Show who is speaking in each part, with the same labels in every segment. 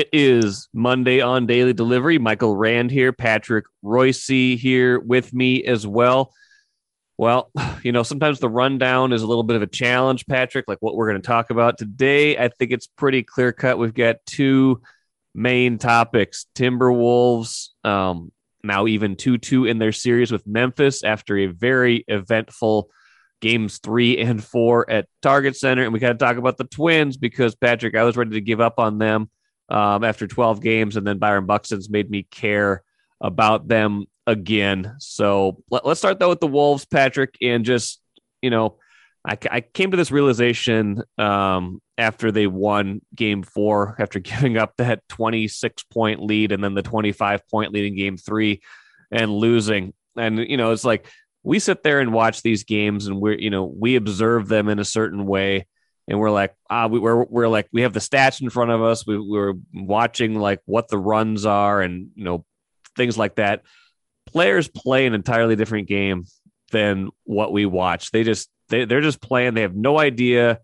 Speaker 1: It is Monday on Daily Delivery. Michael Rand here, Patrick Royce here with me as well. Well, you know, sometimes the rundown is a little bit of a challenge, Patrick, like what we're going to talk about today. I think it's pretty clear cut. We've got two main topics Timberwolves, um, now even 2 2 in their series with Memphis after a very eventful games three and four at Target Center. And we got to talk about the Twins because, Patrick, I was ready to give up on them um, after 12 games, and then Byron Buxton's made me care about them again. So let, us start though with the Wolves, Patrick, and just you know, I, I came to this realization um, after they won Game Four, after giving up that 26 point lead and then the 25 point lead in Game Three, and losing. And you know, it's like we sit there and watch these games, and we're you know we observe them in a certain way and we're like, ah, we, we're we're like, we have the stats in front of us. We, we're watching like what the runs are and you know things like that. Players play an entirely different game than what we watch. They just they they're just playing. They have no idea.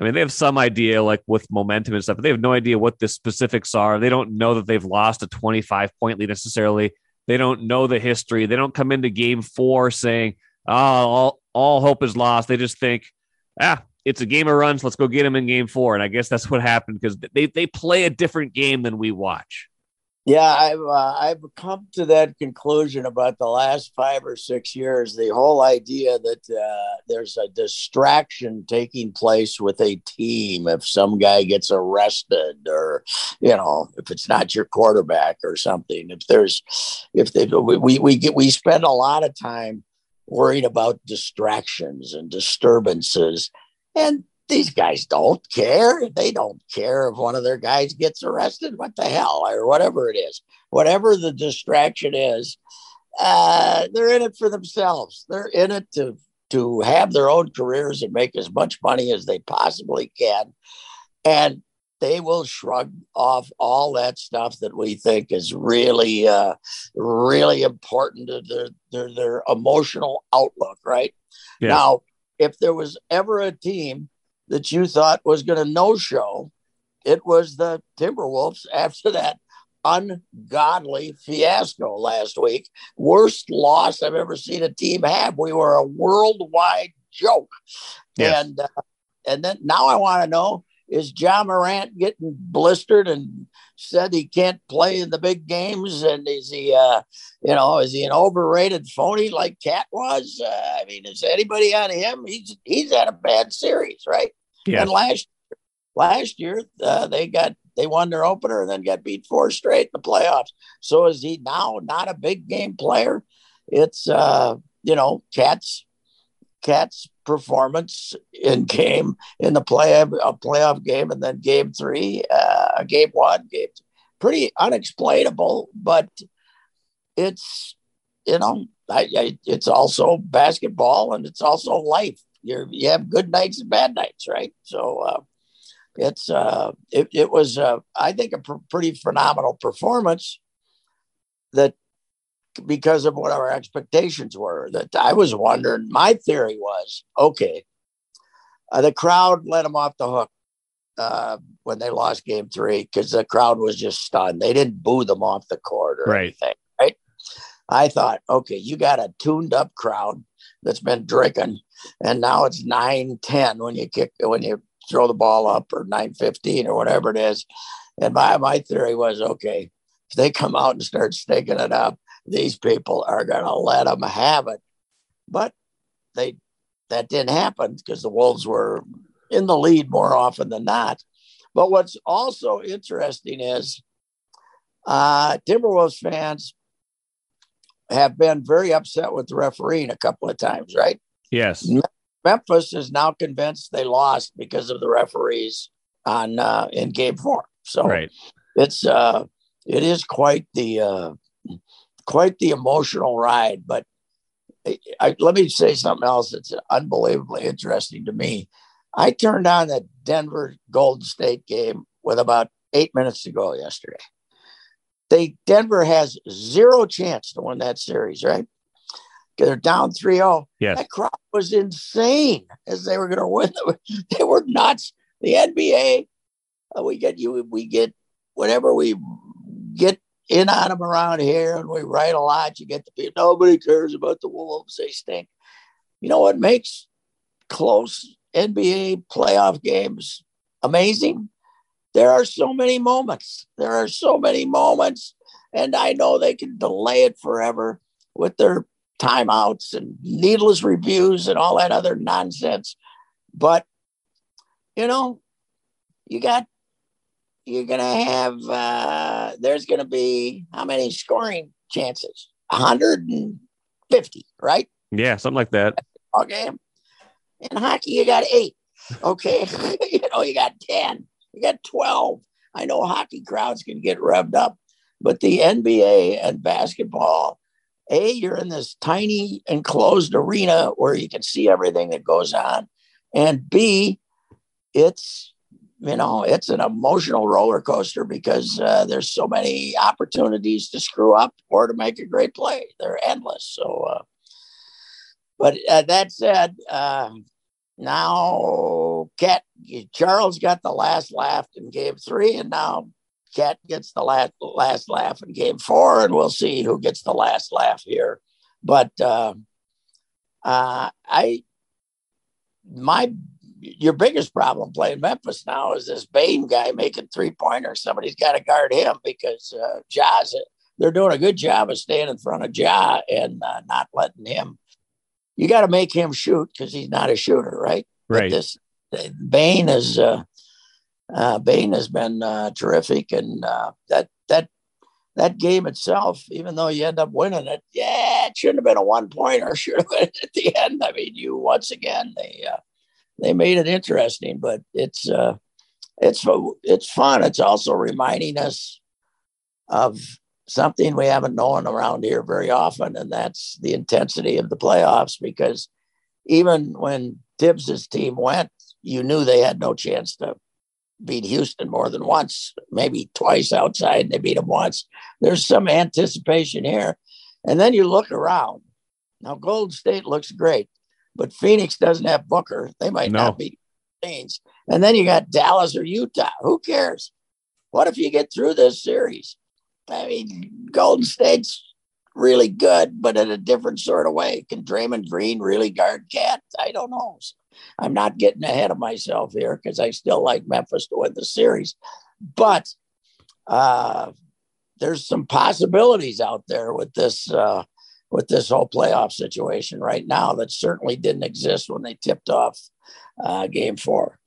Speaker 1: I mean, they have some idea like with momentum and stuff, but they have no idea what the specifics are. They don't know that they've lost a 25 point lead necessarily. They don't know the history. They don't come into game four saying, oh, all, all hope is lost. They just think, ah, it's a game of runs. Let's go get them in game four. And I guess that's what happened because they, they play a different game than we watch.
Speaker 2: Yeah, I've uh, I've come to that conclusion about the last five or six years. The whole idea that uh, there's a distraction taking place with a team if some guy gets arrested, or you know, if it's not your quarterback or something. If there's, if they, we we get we spend a lot of time worried about distractions and disturbances and these guys don't care. They don't care if one of their guys gets arrested. What the hell, or whatever it is, whatever the distraction is, uh, they're in it for themselves. They're in it to to have their own careers and make as much money as they possibly can, and they will shrug off all that stuff that we think is really, uh, really important to their their, their emotional outlook. Right yes. now if there was ever a team that you thought was going to no show, it was the Timberwolves after that ungodly fiasco last week. Worst loss I've ever seen a team have. We were a worldwide joke. Yes. And uh, and then now I want to know is Ja Morant getting blistered and said he can't play in the big games? And is he, uh, you know, is he an overrated phony like Cat was? Uh, I mean, is anybody on him? He's he's had a bad series, right? Yeah. And last last year uh, they got they won their opener and then got beat four straight in the playoffs. So is he now not a big game player? It's uh, you know, Cat's Cat's performance in game in the play a playoff game and then game three, uh, game one, game two. pretty unexplainable, but it's you know I, I, it's also basketball and it's also life. You you have good nights and bad nights, right? So uh, it's uh, it, it was uh, I think a pr- pretty phenomenal performance that because of what our expectations were. That I was wondering, my theory was okay, uh, the crowd let them off the hook uh, when they lost game three because the crowd was just stunned. They didn't boo them off the court or right. anything, right? I thought, okay, you got a tuned up crowd that's been drinking, and now it's 9 10 when you kick, when you throw the ball up, or 9 15 or whatever it is. And my, my theory was okay, if they come out and start stinking it up, these people are going to let them have it. But they that didn't happen because the Wolves were in the lead more often than not. But what's also interesting is uh, Timberwolves fans have been very upset with the refereeing a couple of times, right?
Speaker 1: Yes.
Speaker 2: Memphis is now convinced they lost because of the referees on uh, in Game Four. So right. it's uh, it is quite the uh, quite the emotional ride. But I, I, let me say something else that's unbelievably interesting to me. I turned on the Denver Golden State game with about eight minutes to go yesterday. They Denver has zero chance to win that series, right? They're down 3 0.
Speaker 1: Yes.
Speaker 2: That crowd was insane as they were going to win. They were nuts. The NBA, uh, we get you, we get whenever we get in on them around here and we write a lot, you get the people, nobody cares about the Wolves. They stink. You know what makes close NBA playoff games amazing? There are so many moments. There are so many moments. And I know they can delay it forever with their timeouts and needless reviews and all that other nonsense. But, you know, you got, you're going to have, uh, there's going to be how many scoring chances? 150, right?
Speaker 1: Yeah, something like that.
Speaker 2: Okay. In hockey, you got eight. Okay. you know, you got 10, you got 12. I know hockey crowds can get revved up, but the NBA and basketball, A, you're in this tiny enclosed arena where you can see everything that goes on. And B, it's you know it's an emotional roller coaster because uh, there's so many opportunities to screw up or to make a great play. They're endless. So uh, but uh, that said uh, now cat charles got the last laugh in game three and now cat gets the last last laugh in game four and we'll see who gets the last laugh here. But uh, uh, i my your biggest problem playing Memphis now is this Bane guy making three pointers. Somebody's got to guard him because uh, Ja's. They're doing a good job of staying in front of Ja and uh, not letting him. You got to make him shoot because he's not a shooter, right?
Speaker 1: Right.
Speaker 2: But this Bane is uh, uh, Bane has been uh, terrific, and uh, that that that game itself, even though you end up winning it, yeah, it shouldn't have been a one pointer. Should have been at the end. I mean, you once again they uh, they made it interesting, but it's uh, it's it's fun. It's also reminding us of something we haven't known around here very often, and that's the intensity of the playoffs. Because even when Thibs's team went, you knew they had no chance to beat Houston more than once, maybe twice outside. and They beat them once. There's some anticipation here, and then you look around. Now, Golden State looks great but Phoenix doesn't have Booker. They might no. not be Saints. And then you got Dallas or Utah. Who cares? What if you get through this series? I mean, Golden State's really good, but in a different sort of way. Can Draymond Green really guard Cat? I don't know. I'm not getting ahead of myself here because I still like Memphis to win the series. But uh, there's some possibilities out there with this uh, with this whole playoff situation right now that certainly didn't exist when they tipped off uh, game four.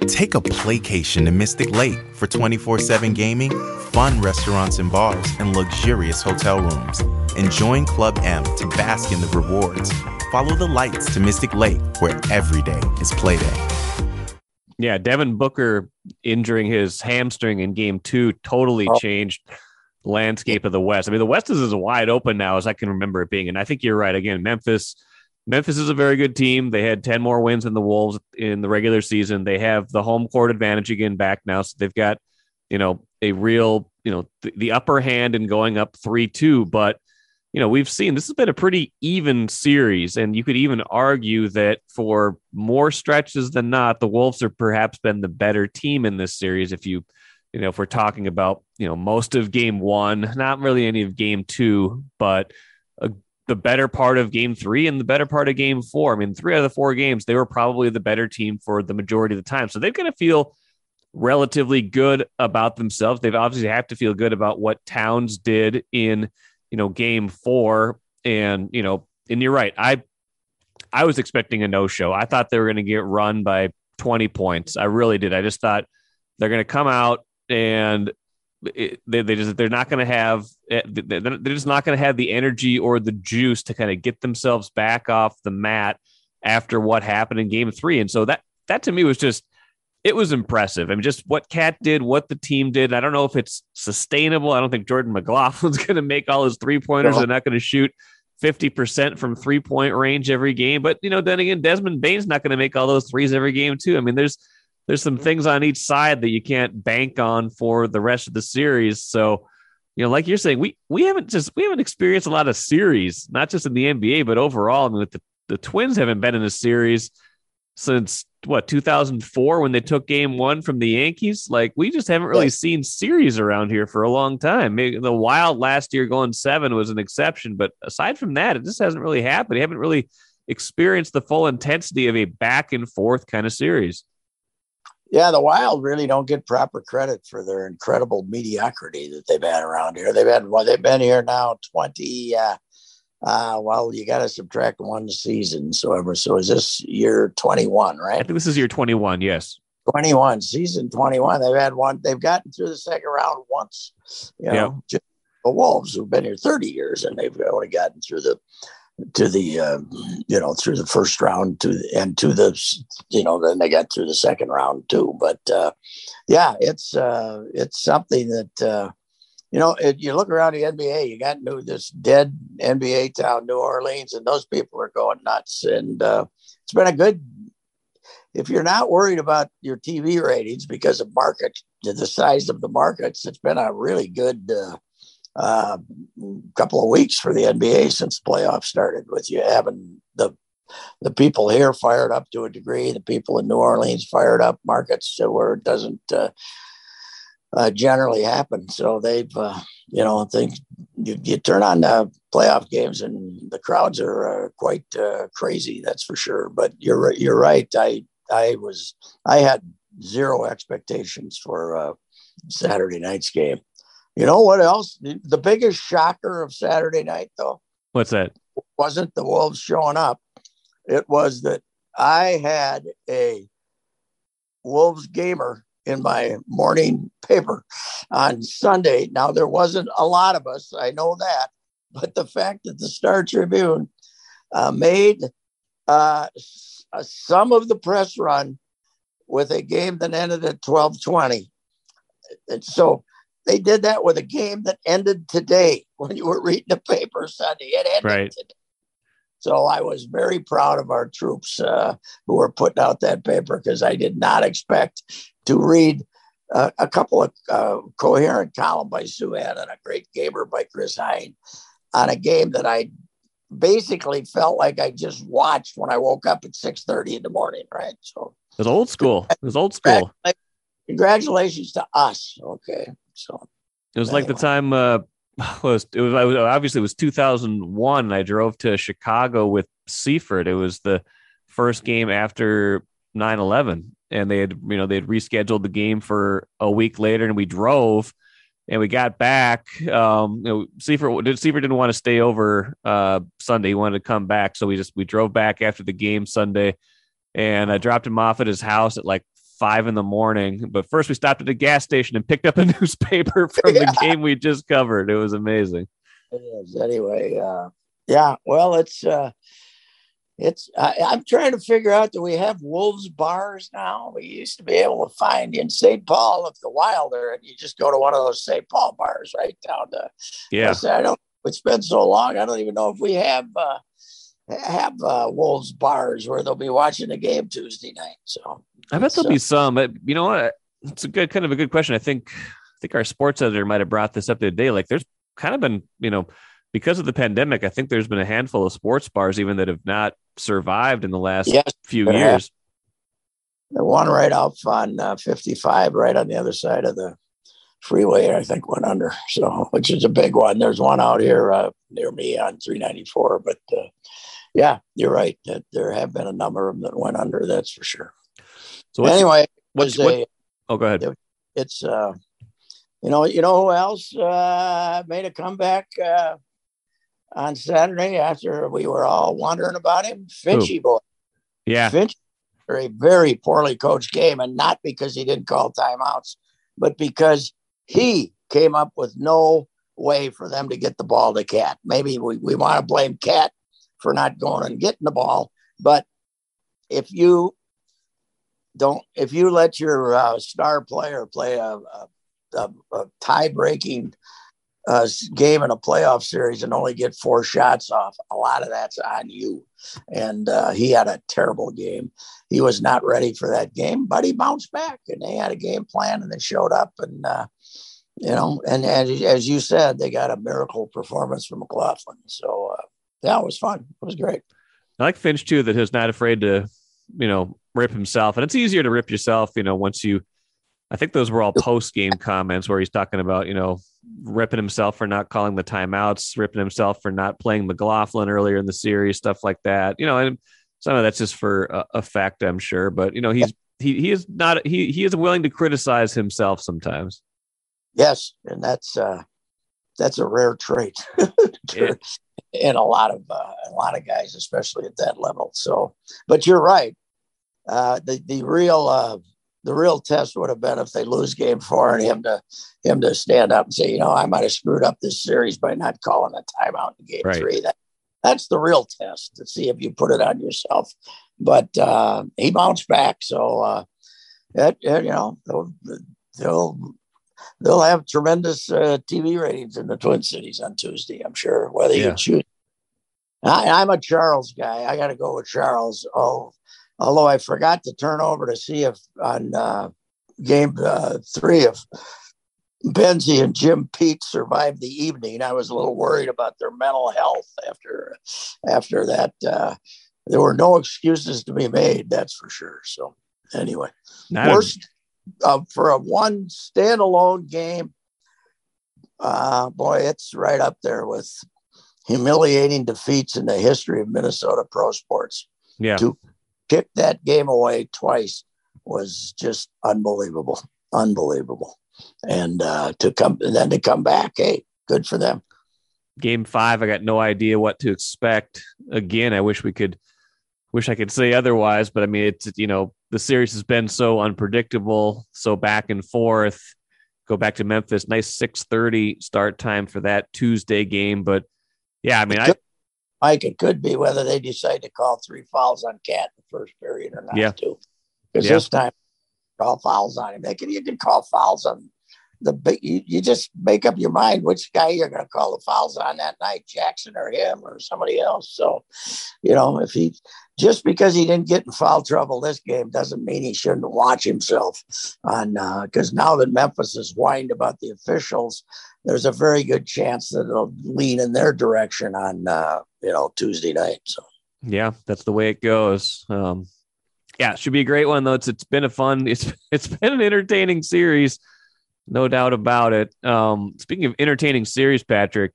Speaker 3: Take a playcation to Mystic Lake for 24 7 gaming, fun restaurants and bars, and luxurious hotel rooms. And join Club M to bask in the rewards. Follow the lights to Mystic Lake, where every day is playday.
Speaker 1: Yeah, Devin Booker injuring his hamstring in game two totally oh. changed landscape of the West. I mean, the West is as wide open now as I can remember it being. And I think you're right. Again, Memphis, Memphis is a very good team. They had 10 more wins than the Wolves in the regular season. They have the home court advantage again back now. So they've got, you know, a real, you know, th- the upper hand in going up 3 2. But, you know, we've seen this has been a pretty even series. And you could even argue that for more stretches than not, the Wolves have perhaps been the better team in this series if you you know, if we're talking about, you know, most of game one, not really any of game two, but a, the better part of game three and the better part of game four. I mean, three out of the four games, they were probably the better team for the majority of the time. So they're going to feel relatively good about themselves. They've obviously have to feel good about what Towns did in, you know, game four. And, you know, and you're right. I, I was expecting a no show. I thought they were going to get run by 20 points. I really did. I just thought they're going to come out and it, they, they just they're not going to have eh, they're just not going to have the energy or the juice to kind of get themselves back off the mat after what happened in game three. And so that that to me was just it was impressive. I mean just what cat did what the team did. I don't know if it's sustainable. I don't think jordan mclaughlin's going to make all his three pointers they're not going to shoot 50% from three point range every game. But you know then again desmond bane's not going to make all those threes every game too. I mean there's there's some mm-hmm. things on each side that you can't bank on for the rest of the series. So, you know, like you're saying, we we haven't just we haven't experienced a lot of series, not just in the NBA, but overall. I mean, the, the Twins haven't been in a series since what 2004 when they took game one from the Yankees. Like we just haven't really seen series around here for a long time. Maybe the Wild last year going seven was an exception, but aside from that, it just hasn't really happened. You haven't really experienced the full intensity of a back and forth kind of series.
Speaker 2: Yeah, the Wild really don't get proper credit for their incredible mediocrity that they've had around here. They've had well, they've been here now twenty. Uh, uh, well, you got to subtract one season. So ever. So is this year 21, right? I
Speaker 1: think this is year 21. Yes.
Speaker 2: 21 season 21. They've had one. They've gotten through the second round once. You know, yeah. the Wolves who've been here 30 years and they've only gotten through the to the uh, you know through the first round to and to the you know then they got through the second round too but uh, yeah it's uh, it's something that uh, you know, it, you look around the NBA, you got new this dead NBA town, New Orleans, and those people are going nuts. And uh, it's been a good. If you're not worried about your TV ratings because of market, the size of the markets, it's been a really good uh, uh, couple of weeks for the NBA since the playoffs started. With you having the the people here fired up to a degree, the people in New Orleans fired up, markets where it doesn't uh, uh, generally happen. So they've, uh, you know, think you, you turn on the playoff games and the crowds are uh, quite crazy. That's for sure. But you're you're right. I I was I had zero expectations for Saturday night's game. You know what else? The biggest shocker of Saturday night, though.
Speaker 1: What's that?
Speaker 2: Wasn't the Wolves showing up? It was that I had a Wolves gamer in my morning paper on Sunday. Now, there wasn't a lot of us, I know that, but the fact that the Star Tribune uh, made uh, uh some of the press run with a game that ended at 1220. And so they did that with a game that ended today when you were reading the paper Sunday. It ended right. today. So I was very proud of our troops uh, who were putting out that paper because I did not expect to read uh, a couple of uh, coherent column by Souhan and a great gamer by Chris Hine on a game that I basically felt like I just watched when I woke up at 6:30 in the morning, right? So
Speaker 1: it was old school. It was old school.
Speaker 2: Congratulations to us. Okay. So
Speaker 1: it was anyway. like the time uh was it was obviously it was 2001 I drove to Chicago with Seifert. It was the first game after 9/11 and they had you know they had rescheduled the game for a week later and we drove and we got back um you know Seifert did Seifert didn't want to stay over uh Sunday he wanted to come back so we just we drove back after the game Sunday and I dropped him off at his house at like five in the morning but first we stopped at a gas station and picked up a newspaper from yeah. the game we just covered. It was amazing.
Speaker 2: It is. Anyway uh yeah well it's uh it's I, am trying to figure out do we have wolves bars now? We used to be able to find in st paul if the wilder and you just go to one of those st paul bars right down to
Speaker 1: yeah.
Speaker 2: I, I don't it's been so long i don't even know if we have uh have uh wolves bars where they'll be watching the game tuesday night so
Speaker 1: i bet there'll be some but you know what it's a good kind of a good question i think i think our sports editor might have brought this up the other day like there's kind of been you know because of the pandemic, I think there's been a handful of sports bars even that have not survived in the last yes, few years.
Speaker 2: The one right out on uh, 55, right on the other side of the freeway, I think went under. So, which is a big one. There's one out here uh, near me on 394. But uh, yeah, you're right. That there have been a number of them that went under. That's for sure. So anyway,
Speaker 1: what's, what, a, oh, go ahead. It,
Speaker 2: it's uh, you know, you know who else uh, made a comeback uh, on Saturday after we were all wondering about him. Finchy boy.
Speaker 1: Yeah.
Speaker 2: Finch, a very poorly coached game, and not because he didn't call timeouts, but because he came up with no way for them to get the ball to Cat. Maybe we, we want to blame Cat for not going and getting the ball, but if you don't, if you let your uh, star player play a, a, a, a tie breaking uh, game in a playoff series and only get four shots off, a lot of that's on you. And uh, he had a terrible game. He was not ready for that game, but he bounced back and they had a game plan and they showed up. And, uh, you know, and, and as you said, they got a miracle performance from McLaughlin. So, uh, yeah, it was fun. It was great.
Speaker 1: I like Finch too, that is not afraid to you know, rip himself. And it's easier to rip yourself, you know, once you, I think those were all post game comments where he's talking about, you know, ripping himself for not calling the timeouts, ripping himself for not playing McLaughlin earlier in the series, stuff like that. You know, and some of that's just for uh, effect, I'm sure. But you know, he's he he is not he he is willing to criticize himself sometimes.
Speaker 2: Yes, and that's uh that's a rare trait in a lot of uh, a lot of guys, especially at that level. So, but you're right. Uh, the the real uh, the real test would have been if they lose game four and him to him to stand up and say, you know, I might have screwed up this series by not calling a timeout in game right. three. That that's the real test to see if you put it on yourself. But uh, he bounced back, so uh, it, it, you know they'll, they'll they'll have tremendous uh, TV ratings in the Twin Cities on Tuesday. I'm sure whether yeah. you choose. I, am a Charles guy. I got to go with Charles. Oh, although I forgot to turn over to see if on uh, game uh, three if Benzie and Jim Pete survived the evening. I was a little worried about their mental health after after that. Uh, there were no excuses to be made. That's for sure. So anyway, worst uh, for a one standalone game. Uh, boy, it's right up there with humiliating defeats in the history of Minnesota pro sports.
Speaker 1: Yeah.
Speaker 2: To kick that game away twice was just unbelievable. Unbelievable. And uh, to come and then to come back, hey, good for them.
Speaker 1: Game five, I got no idea what to expect. Again, I wish we could wish I could say otherwise, but I mean it's you know, the series has been so unpredictable, so back and forth. Go back to Memphis, nice 6:30 start time for that Tuesday game, but yeah, I mean, I
Speaker 2: Mike, it could be whether they decide to call three fouls on Cat in the first period or not, yeah. too. Because yeah. this time, call fouls on him. They can, you can call fouls on the. You, you just make up your mind which guy you're going to call the fouls on that night, Jackson or him or somebody else. So, you know, if he just because he didn't get in foul trouble this game doesn't mean he shouldn't watch himself on because uh, now that Memphis is whined about the officials, there's a very good chance that it'll lean in their direction on uh, you know Tuesday night. So
Speaker 1: yeah, that's the way it goes. Um, yeah, it should be a great one though. It's it's been a fun. It's it's been an entertaining series, no doubt about it. Um, speaking of entertaining series, Patrick,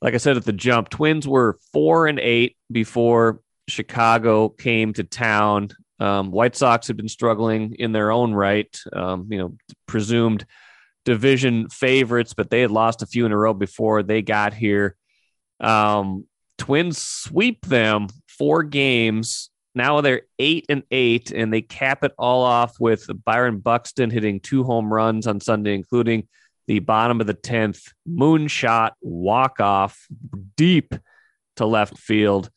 Speaker 1: like I said at the jump, Twins were four and eight before Chicago came to town. Um, White Sox had been struggling in their own right. Um, you know, presumed division favorites, but they had lost a few in a row before they got here. Um, Twins sweep them four games. Now they're eight and eight, and they cap it all off with Byron Buxton hitting two home runs on Sunday, including the bottom of the 10th moonshot walk off deep to left field.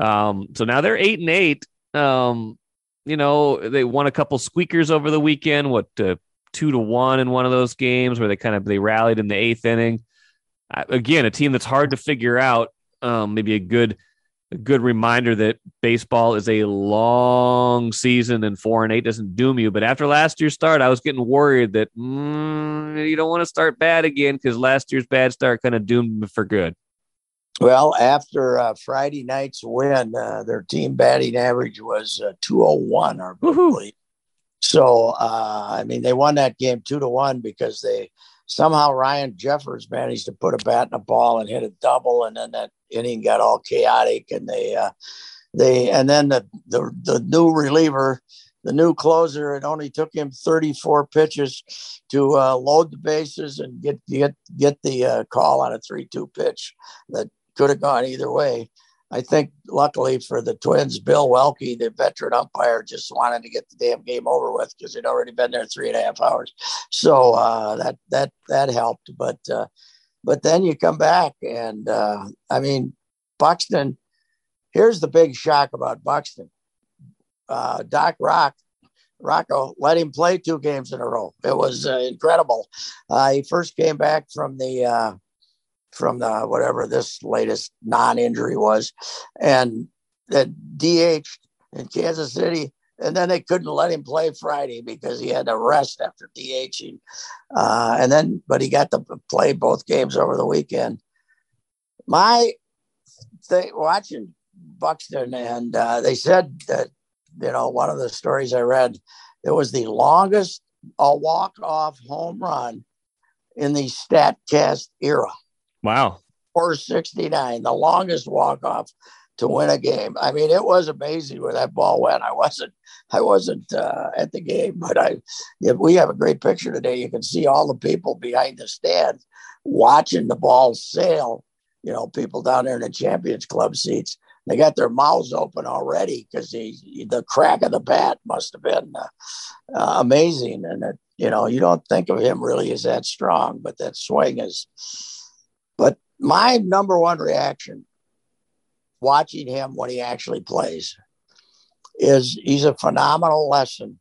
Speaker 1: Um, so now they're eight and eight. Um, you know, they won a couple squeakers over the weekend. What uh, two to one in one of those games where they kind of they rallied in the eighth inning. Again, a team that's hard to figure out. Um, maybe a good a good reminder that baseball is a long season and four and eight doesn't doom you. But after last year's start, I was getting worried that mm, you don't want to start bad again because last year's bad start kind of doomed them for good.
Speaker 2: Well, after uh, Friday night's win, uh, their team batting average was uh, 201, I believe. So, uh, I mean, they won that game two to one because they somehow Ryan Jeffers managed to put a bat in a ball and hit a double, and then that inning got all chaotic, and they, uh, they, and then the, the the new reliever, the new closer, it only took him 34 pitches to uh, load the bases and get get get the uh, call on a three-two pitch that could have gone either way. I think luckily for the Twins, Bill Welke, the veteran umpire, just wanted to get the damn game over with because they'd already been there three and a half hours. So uh, that that that helped. But uh, but then you come back and uh, I mean Buxton. Here's the big shock about Buxton. Uh, Doc Rock Rocco let him play two games in a row. It was uh, incredible. Uh, he first came back from the uh, from the whatever this latest non-injury was, and that DH in Kansas City, and then they couldn't let him play Friday because he had to rest after DHing, uh, and then but he got to play both games over the weekend. My thing watching Buxton, and uh, they said that you know, one of the stories I read, it was the longest a walk off home run in the StatCast era.
Speaker 1: Wow.
Speaker 2: 469, the longest walk off to win a game. I mean, it was amazing where that ball went. I wasn't, I wasn't uh, at the game, but I, if we have a great picture today, you can see all the people behind the stands watching the ball sail. You know, people down there in the Champions Club seats, they got their mouths open already because the the crack of the bat must have been uh, uh, amazing. And it, you know, you don't think of him really as that strong, but that swing is. My number one reaction watching him when he actually plays is he's a phenomenal lesson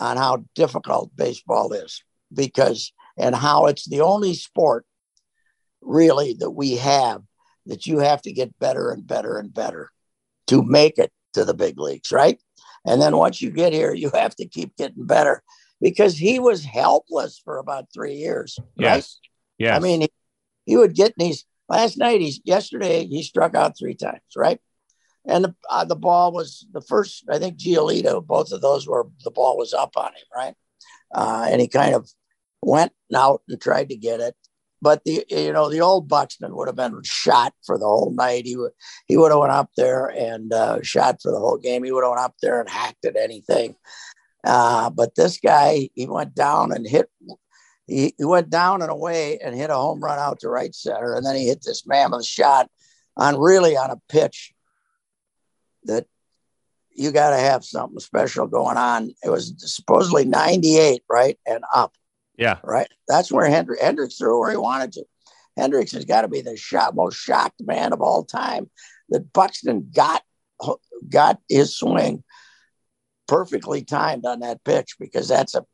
Speaker 2: on how difficult baseball is because and how it's the only sport really that we have that you have to get better and better and better to make it to the big leagues, right? And then once you get here, you have to keep getting better because he was helpless for about three years.
Speaker 1: Yes.
Speaker 2: Right?
Speaker 1: Yeah.
Speaker 2: I mean, he, he would get these last night. He's yesterday, he struck out three times, right? And the, uh, the ball was the first, I think Giolito, both of those were the ball was up on him, right? Uh, and he kind of went out and tried to get it. But the you know the old Buxton would have been shot for the whole night. He would he would have went up there and uh, shot for the whole game. He would have went up there and hacked at anything. Uh, but this guy, he went down and hit. He, he went down and away and hit a home run out to right center, and then he hit this mammoth shot on really on a pitch that you got to have something special going on. It was supposedly 98, right, and up.
Speaker 1: Yeah.
Speaker 2: Right. That's where Hendriks, Hendriks threw where he wanted to. Hendriks has got to be the shot, most shocked man of all time that Buxton got got his swing perfectly timed on that pitch because that's a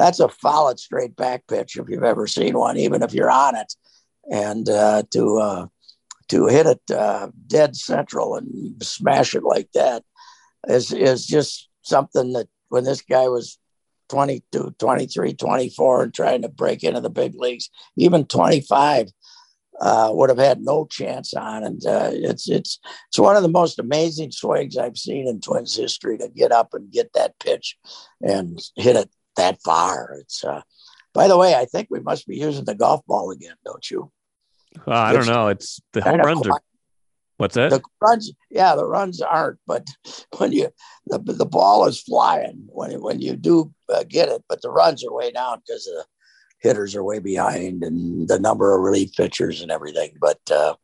Speaker 2: that's a followed straight back pitch if you've ever seen one, even if you're on it, and uh, to uh, to hit it uh, dead central and smash it like that is is just something that when this guy was 22, 23, 24 and trying to break into the big leagues, even 25 uh, would have had no chance on. And uh, it's it's it's one of the most amazing swings I've seen in Twins history to get up and get that pitch and hit it that far. It's uh, by the way, I think we must be using the golf ball again, don't you?
Speaker 1: Well, I don't know. It's the home runs are. What's that?
Speaker 2: The runs, yeah, the runs aren't, but when you the the ball is flying when when you do uh, get it, but the runs are way down because the hitters are way behind and the number of relief pitchers and everything. But uh,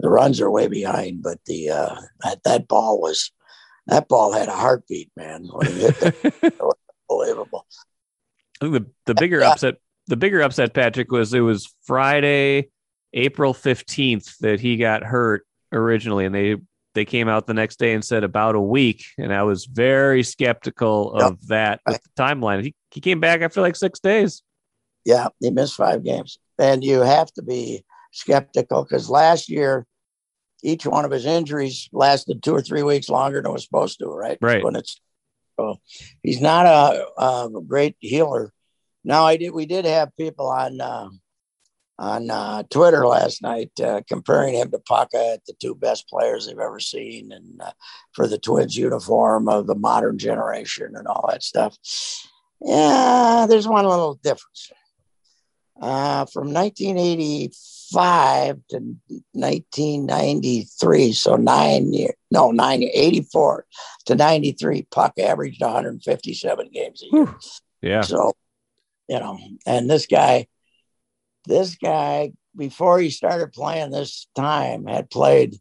Speaker 2: the runs are way behind. But the uh, that that ball was that ball had a heartbeat, man. When he hit it, it unbelievable.
Speaker 1: I think the the bigger yeah. upset the bigger upset Patrick was it was Friday, April fifteenth that he got hurt originally, and they they came out the next day and said about a week, and I was very skeptical of that with the timeline. He he came back after like six days.
Speaker 2: Yeah, he missed five games, and you have to be skeptical because last year each one of his injuries lasted two or three weeks longer than it was supposed to. Right.
Speaker 1: Right.
Speaker 2: When it's so he's not a, a great healer. Now I did. We did have people on. Uh, on uh, Twitter last night, uh, comparing him to Puckett, the two best players they've ever seen, and uh, for the Twins uniform of the modern generation and all that stuff. Yeah, there's one little difference. Uh, from 1985 to 1993, so nine years, no, nine, 84 to 93, Puck averaged 157 games a year.
Speaker 1: Yeah.
Speaker 2: So, you know, and this guy, this guy before he started playing this time had played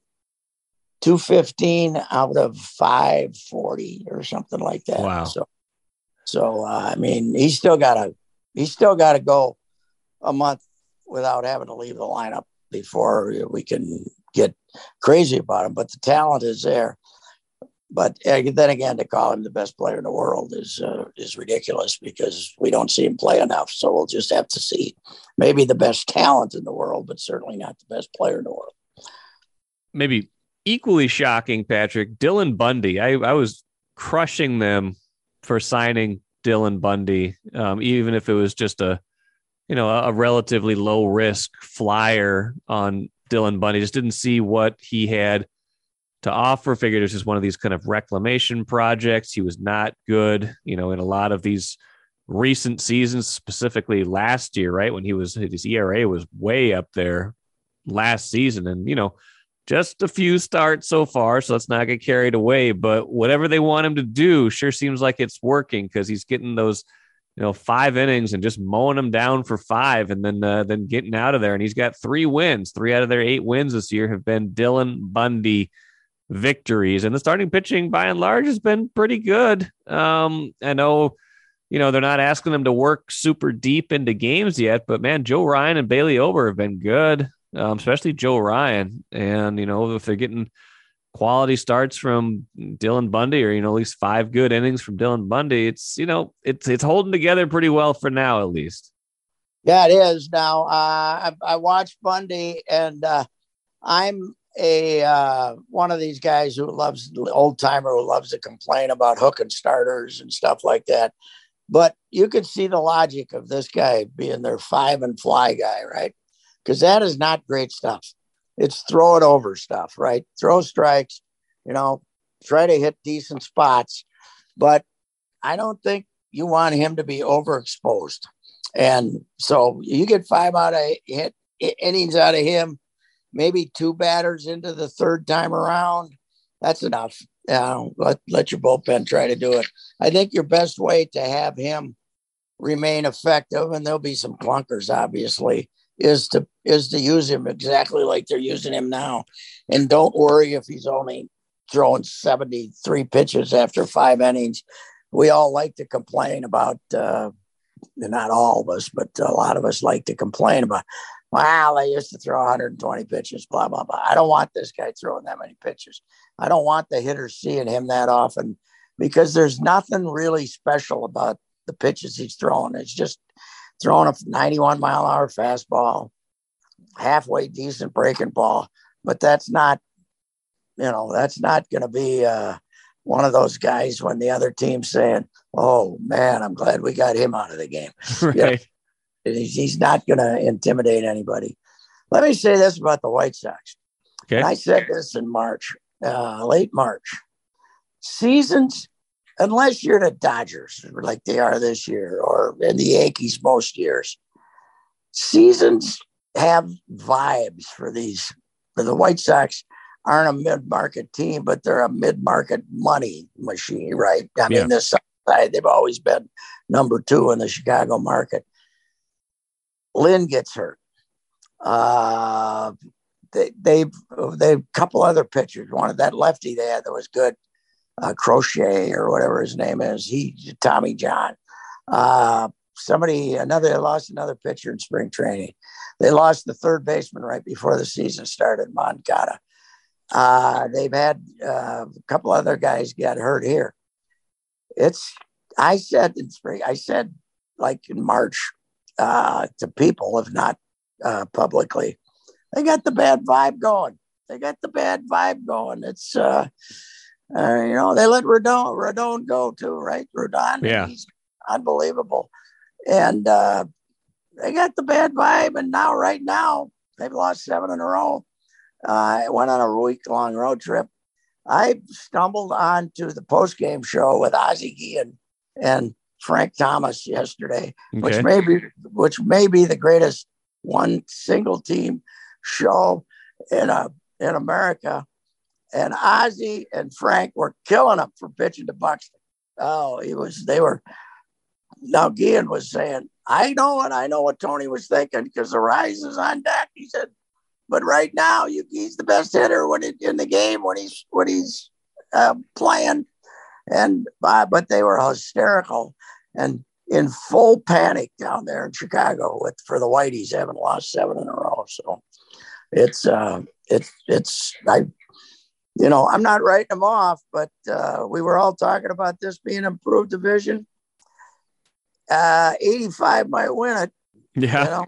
Speaker 2: 215 out of 540 or something like that.
Speaker 1: Wow.
Speaker 2: So so uh, i mean he's still got to he's still got to go a month without having to leave the lineup before we can get crazy about him but the talent is there but then again, to call him the best player in the world is uh, is ridiculous because we don't see him play enough. So we'll just have to see. Maybe the best talent in the world, but certainly not the best player in the world.
Speaker 1: Maybe equally shocking, Patrick Dylan Bundy. I, I was crushing them for signing Dylan Bundy, um, even if it was just a you know a relatively low risk flyer on Dylan Bundy. Just didn't see what he had to offer. Figured it was just one of these kind of reclamation projects. He was not good, you know, in a lot of these recent seasons, specifically last year, right? When he was his ERA was way up there last season. And, you know, just a few starts so far, so let's not get carried away. But whatever they want him to do sure seems like it's working because he's getting those, you know, five innings and just mowing them down for five, and then uh, then getting out of there. And he's got three wins. Three out of their eight wins this year have been Dylan Bundy victories, and the starting pitching by and large has been pretty good. Um, I know. You know, they're not asking them to work super deep into games yet, but man, Joe Ryan and Bailey Ober have been good um, especially Joe Ryan. And, you know, if they're getting quality starts from Dylan Bundy or, you know, at least five good innings from Dylan Bundy, it's, you know, it's, it's holding together pretty well for now, at least.
Speaker 2: Yeah, it is now. Uh, I, I watched Bundy and uh, I'm a uh, one of these guys who loves old timer who loves to complain about hooking starters and stuff like that. But you could see the logic of this guy being their five and fly guy, right? because that is not great stuff. It's throw it over stuff, right? Throw strikes, you know, try to hit decent spots. But I don't think you want him to be overexposed. And so you get five out of hit innings out of him, maybe two batters into the third time around. That's enough. Uh, let, let your bullpen try to do it. I think your best way to have him remain effective, and there'll be some clunkers, obviously, is to is to use him exactly like they're using him now. And don't worry if he's only throwing 73 pitches after five innings. We all like to complain about uh, not all of us, but a lot of us like to complain about, wow, I used to throw 120 pitches, blah, blah, blah. I don't want this guy throwing that many pitches. I don't want the hitters seeing him that often because there's nothing really special about the pitches he's throwing. It's just throwing a 91 mile hour fastball, halfway decent breaking ball, but that's not, you know, that's not going to be uh, one of those guys when the other team's saying, "Oh man, I'm glad we got him out of the game."
Speaker 1: Right.
Speaker 2: He's not going to intimidate anybody. Let me say this about the White Sox.
Speaker 1: Okay.
Speaker 2: I said this in March, uh, late March. Seasons unless you're the Dodgers, like they are this year, or in the Yankees most years, seasons have vibes for these. For the White Sox aren't a mid-market team, but they're a mid-market money machine, right? I mean, this side they've always been number two in the Chicago market. Lynn gets hurt. Uh, they they they a couple other pitchers. One of that lefty they had that was good uh, Crochet or whatever his name is. He Tommy John. Uh, somebody another they lost another pitcher in spring training. They lost the third baseman right before the season started, Moncada. Uh, they've had uh, a couple other guys get hurt here. It's I said in spring, I said like in March uh, to people, if not uh, publicly, they got the bad vibe going. They got the bad vibe going. It's uh, uh, you know, they let Rodon Rodon go too, right? Rodon,
Speaker 1: yeah,
Speaker 2: he's unbelievable. And uh, they got the bad vibe, and now right now they've lost seven in a row. Uh, I went on a week long road trip. I stumbled onto the post game show with Ozzie Guillen and Frank Thomas yesterday, okay. which may be which may be the greatest one single team show in a in America and Ozzie and Frank were killing him for pitching to Buxton. Oh, he was. They were. Now Guillen was saying, "I know and I know what Tony was thinking because the rise is on deck." He said, "But right now, you, he's the best hitter when it, in the game when he's when he's uh, playing." And uh, but they were hysterical and in full panic down there in Chicago with for the Whiteys having lost seven in a row. So it's uh, it's it's I you know, I'm not writing them off, but uh, we were all talking about this being improved division. Uh, 85 might win it.
Speaker 1: Yeah.
Speaker 2: You know,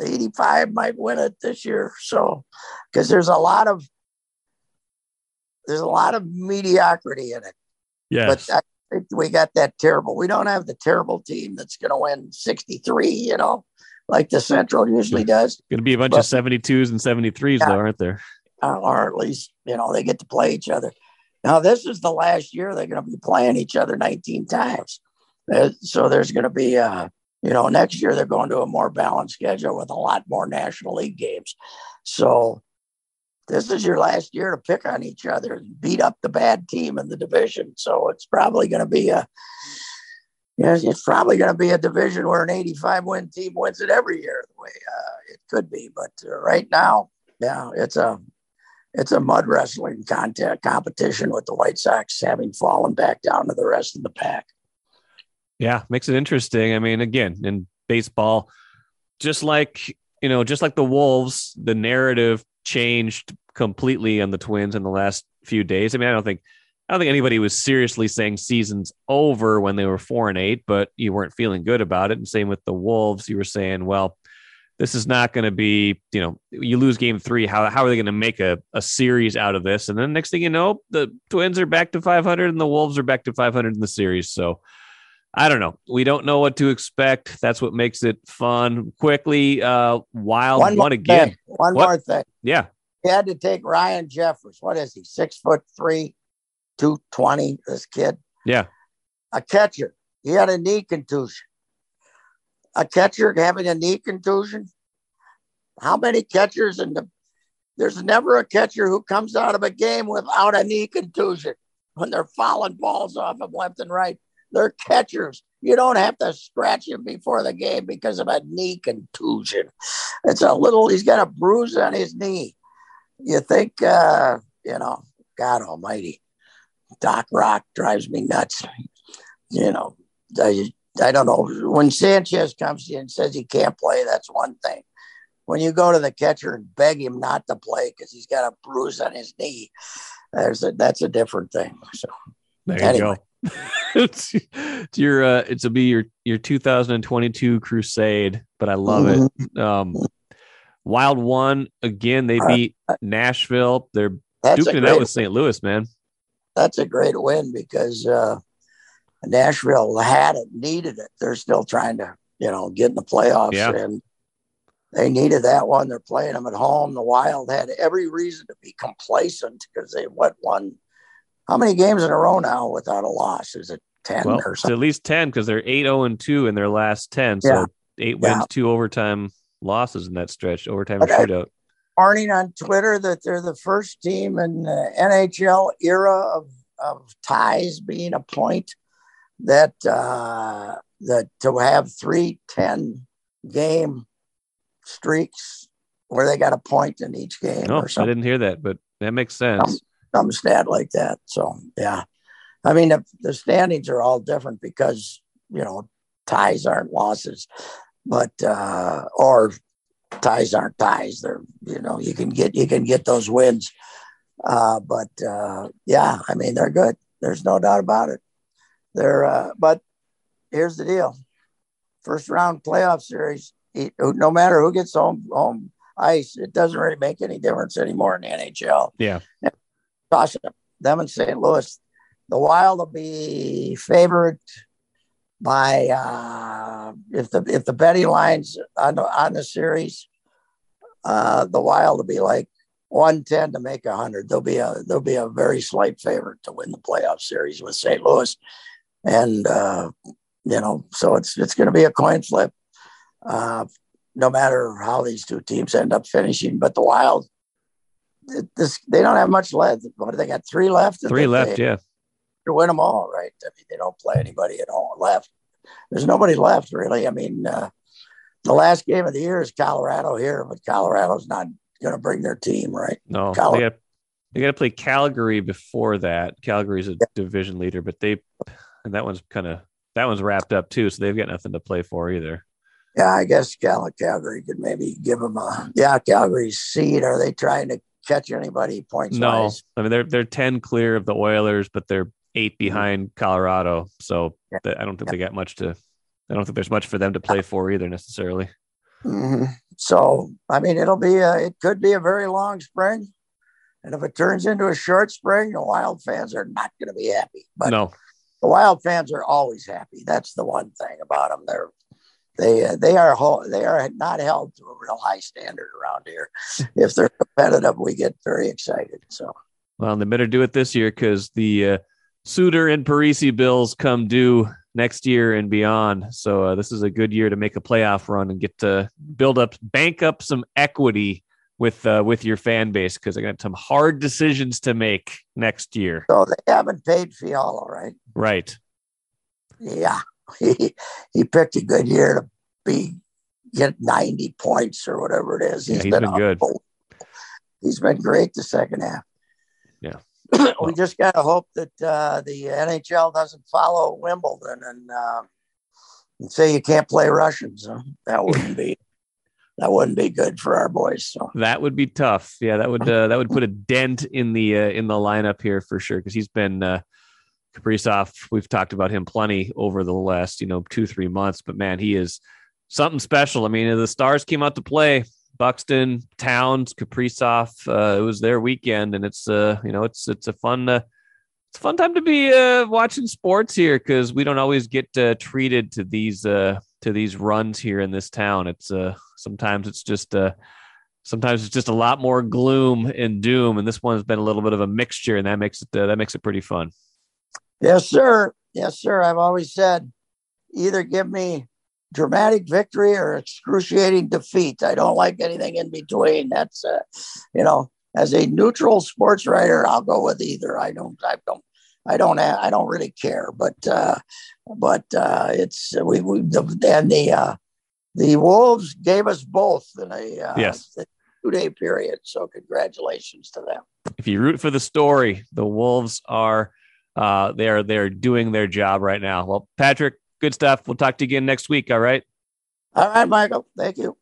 Speaker 2: 85 might win it this year. So, because there's a lot of there's a lot of mediocrity in it.
Speaker 1: Yes.
Speaker 2: But I think we got that terrible. We don't have the terrible team that's going to win 63. You know, like the Central usually does.
Speaker 1: Going to be a bunch but, of 72s and 73s, yeah. though, aren't there?
Speaker 2: uh, or at least you know they get to play each other. Now this is the last year they're going to be playing each other 19 times, uh, so there's going to be uh, you know next year they're going to a more balanced schedule with a lot more National League games. So this is your last year to pick on each other and beat up the bad team in the division. So it's probably going to be a yeah, it's probably going to be a division where an 85 win team wins it every year. The way uh, it could be, but uh, right now, yeah, it's a it's a mud wrestling content competition with the White Sox having fallen back down to the rest of the pack.
Speaker 1: Yeah, makes it interesting. I mean, again, in baseball, just like you know, just like the Wolves, the narrative changed completely on the Twins in the last few days. I mean, I don't think I don't think anybody was seriously saying season's over when they were four and eight, but you weren't feeling good about it. And same with the Wolves, you were saying, well, this is not going to be, you know, you lose game three. How, how are they going to make a, a series out of this? And then next thing you know, the Twins are back to 500 and the Wolves are back to 500 in the series. So I don't know. We don't know what to expect. That's what makes it fun. Quickly, uh, Wild one, one again.
Speaker 2: Thing. One what? more thing.
Speaker 1: Yeah.
Speaker 2: He had to take Ryan Jeffers. What is he? Six foot three, 220, this kid.
Speaker 1: Yeah.
Speaker 2: A catcher. He had a knee contusion. A catcher having a knee contusion. How many catchers in the there's never a catcher who comes out of a game without a knee contusion when they're fouling balls off of left and right. They're catchers. You don't have to scratch him before the game because of a knee contusion. It's a little, he's got a bruise on his knee. You think, uh, you know, God Almighty. Doc Rock drives me nuts. You know, I, I don't know. When Sanchez comes in and says he can't play, that's one thing. When you go to the catcher and beg him not to play because he's got a bruise on his knee, there's a, that's a different thing. So
Speaker 1: there you anyway. go. It's, it's your uh, it's a be your your 2022 crusade, but I love mm-hmm. it. Um, Wild one again. They beat Nashville. They're that's duking it out with St. Louis, man
Speaker 2: that's a great win because uh, Nashville had it, needed it. They're still trying to, you know, get in the playoffs, yeah. and they needed that one. They're playing them at home. The Wild had every reason to be complacent because they went one. How many games in a row now without a loss? Is it ten well, or something?
Speaker 1: At least ten because they're eight zero oh and two in their last ten. So yeah. eight wins, yeah. two overtime losses in that stretch, overtime but shootout
Speaker 2: warning on Twitter that they're the first team in the NHL era of, of ties being a point that uh, that to have three 10 game streaks where they got a point in each game.
Speaker 1: No, I didn't hear that, but that makes sense.
Speaker 2: Some, some stat like that. So yeah, I mean the, the standings are all different because you know ties aren't losses, but uh, or ties aren't ties. They're you know you can get you can get those wins, uh, but uh, yeah, I mean they're good. There's no doubt about it. They're uh, but here's the deal: first round playoff series. No matter who gets home home ice, it doesn't really make any difference anymore in the NHL.
Speaker 1: Yeah,
Speaker 2: toss them in St. Louis. The Wild will be favored by uh, if the if the betting lines on the, on the series, uh, the Wild will be like one ten to make a hundred. There'll be a there'll be a very slight favorite to win the playoff series with St. Louis, and uh, you know so it's it's going to be a coin flip. Uh, no matter how these two teams end up finishing, but the Wild, this they don't have much left. What do they got? Three left.
Speaker 1: Three left, yeah
Speaker 2: to win them all, right? I mean, they don't play anybody at all left. There's nobody left, really. I mean, uh, the last game of the year is Colorado here, but Colorado's not going to bring their team, right?
Speaker 1: No, Colorado. they they got to play Calgary before that. Calgary's a yeah. division leader, but they and that one's kind of that one's wrapped up too, so they've got nothing to play for either.
Speaker 2: Yeah, I guess Cal- Calgary could maybe give them a yeah Calgary's seed. Are they trying to catch anybody points?
Speaker 1: No,
Speaker 2: wise?
Speaker 1: I mean they're they're ten clear of the Oilers, but they're eight mm-hmm. behind Colorado. So yeah. I don't think yeah. they got much to. I don't think there's much for them to play for either necessarily.
Speaker 2: Mm-hmm. So I mean, it'll be a, it could be a very long spring, and if it turns into a short spring, the Wild fans are not going to be happy. But
Speaker 1: no,
Speaker 2: the Wild fans are always happy. That's the one thing about them. They're they uh, they are they are not held to a real high standard around here. if they're competitive, we get very excited. So,
Speaker 1: well, they better do it this year because the uh, Suter and Parise bills come due next year and beyond. So uh, this is a good year to make a playoff run and get to build up, bank up some equity with uh, with your fan base because they got some hard decisions to make next year.
Speaker 2: So they haven't paid Fiala, right?
Speaker 1: Right.
Speaker 2: Yeah, he he picked a good year to be get ninety points or whatever it is.
Speaker 1: He's, yeah, he's been, been good.
Speaker 2: He's been great the second half.
Speaker 1: Yeah.
Speaker 2: we just got to hope that uh, the NHL doesn't follow Wimbledon and, uh, and say you can't play Russians. Huh? That wouldn't be that wouldn't be good for our boys. So
Speaker 1: that would be tough. Yeah, that would uh, that would put a dent in the uh, in the lineup here for sure because he's been uh, Kaprizov. We've talked about him plenty over the last you know two three months, but man, he is something special. I mean, the Stars came out to play. Buxton, Towns, Kaprizov. Uh, it was their weekend, and it's uh, you know, it's it's a fun uh, it's a fun time to be uh, watching sports here because we don't always get uh, treated to these uh, to these runs here in this town. It's uh, sometimes it's just uh, sometimes it's just a lot more gloom and doom, and this one's been a little bit of a mixture, and that makes it uh, that makes it pretty fun.
Speaker 2: Yes, sir. Yes, sir. I've always said either give me dramatic victory or excruciating defeat. I don't like anything in between. That's, uh, you know, as a neutral sports writer, I'll go with either. I don't, I don't, I don't, I don't really care. But, uh, but uh, it's we, we the, and the uh, the Wolves gave us both in a uh,
Speaker 1: yes.
Speaker 2: two day period. So congratulations to them.
Speaker 1: If you root for the story, the Wolves are uh, they're they're doing their job right now. Well, Patrick, good stuff. We'll talk to you again next week. All right.
Speaker 2: All right, Michael. Thank you.